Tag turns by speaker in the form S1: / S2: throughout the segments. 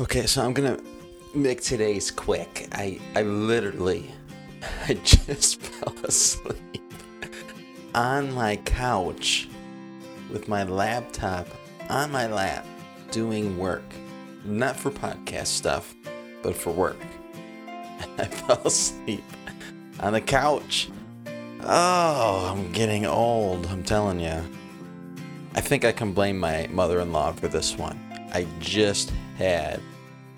S1: Okay, so I'm gonna make today's quick. I I literally I just fell asleep on my couch with my laptop on my lap doing work. Not for podcast stuff, but for work. I fell asleep on the couch. Oh, I'm getting old, I'm telling you. I think I can blame my mother in law for this one. I just had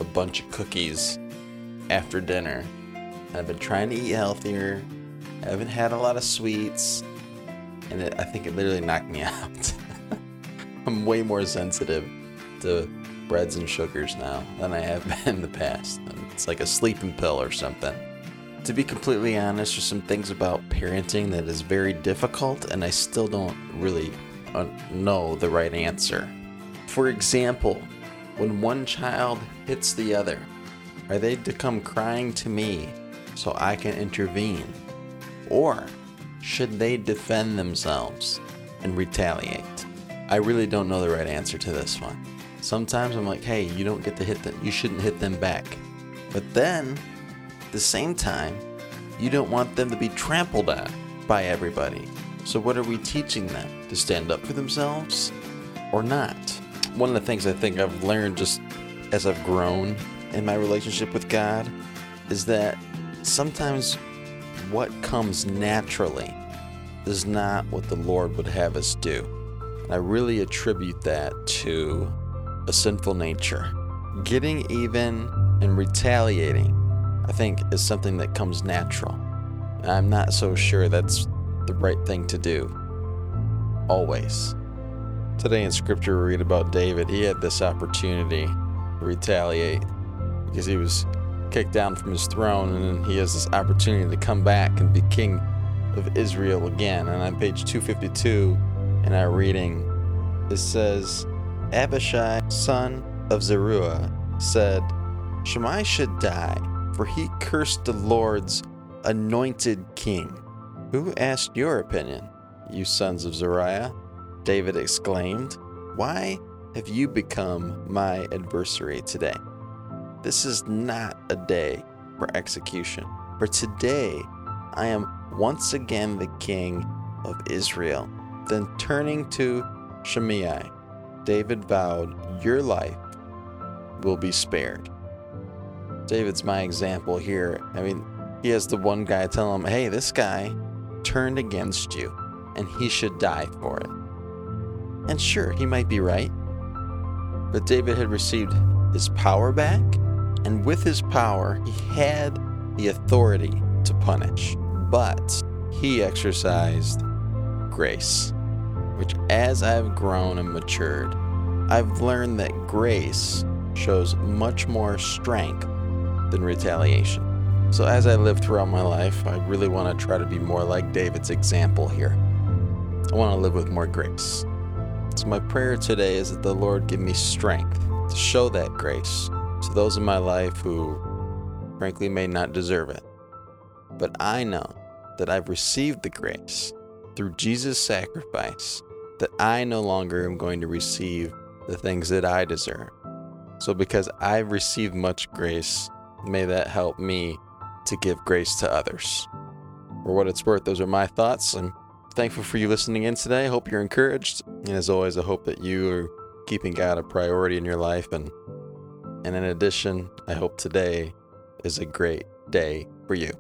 S1: a bunch of cookies after dinner. And I've been trying to eat healthier. I haven't had a lot of sweets. And it, I think it literally knocked me out. I'm way more sensitive to breads and sugars now than I have been in the past. It's like a sleeping pill or something. To be completely honest, there's some things about parenting that is very difficult, and I still don't really uh, know the right answer. For example, when one child hits the other? Are they to come crying to me so I can intervene? Or should they defend themselves and retaliate? I really don't know the right answer to this one. Sometimes I'm like, hey, you don't get to hit them, you shouldn't hit them back. But then, at the same time, you don't want them to be trampled on by everybody. So, what are we teaching them? To stand up for themselves or not? One of the things I think I've learned just as I've grown in my relationship with God is that sometimes what comes naturally is not what the Lord would have us do. And I really attribute that to a sinful nature. Getting even and retaliating, I think, is something that comes natural. I'm not so sure that's the right thing to do. Always. Today in scripture, we read about David. He had this opportunity to retaliate because he was kicked down from his throne, and he has this opportunity to come back and be king of Israel again. And on page 252 in our reading, it says, Abishai, son of Zeruiah, said, Shimei should die, for he cursed the Lord's anointed king. Who asked your opinion, you sons of Zeruiah? David exclaimed, Why have you become my adversary today? This is not a day for execution, for today I am once again the king of Israel. Then turning to Shimei, David vowed, Your life will be spared. David's my example here. I mean, he has the one guy tell him, Hey, this guy turned against you, and he should die for it. And sure, he might be right. But David had received his power back, and with his power, he had the authority to punish. But he exercised grace, which as I've grown and matured, I've learned that grace shows much more strength than retaliation. So as I live throughout my life, I really want to try to be more like David's example here. I want to live with more grace. My prayer today is that the Lord give me strength to show that grace to those in my life who, frankly, may not deserve it. But I know that I've received the grace through Jesus' sacrifice, that I no longer am going to receive the things that I deserve. So, because I've received much grace, may that help me to give grace to others. For what it's worth, those are my thoughts. And thankful for you listening in today. I hope you're encouraged. And as always, I hope that you are keeping God a priority in your life. And, and in addition, I hope today is a great day for you.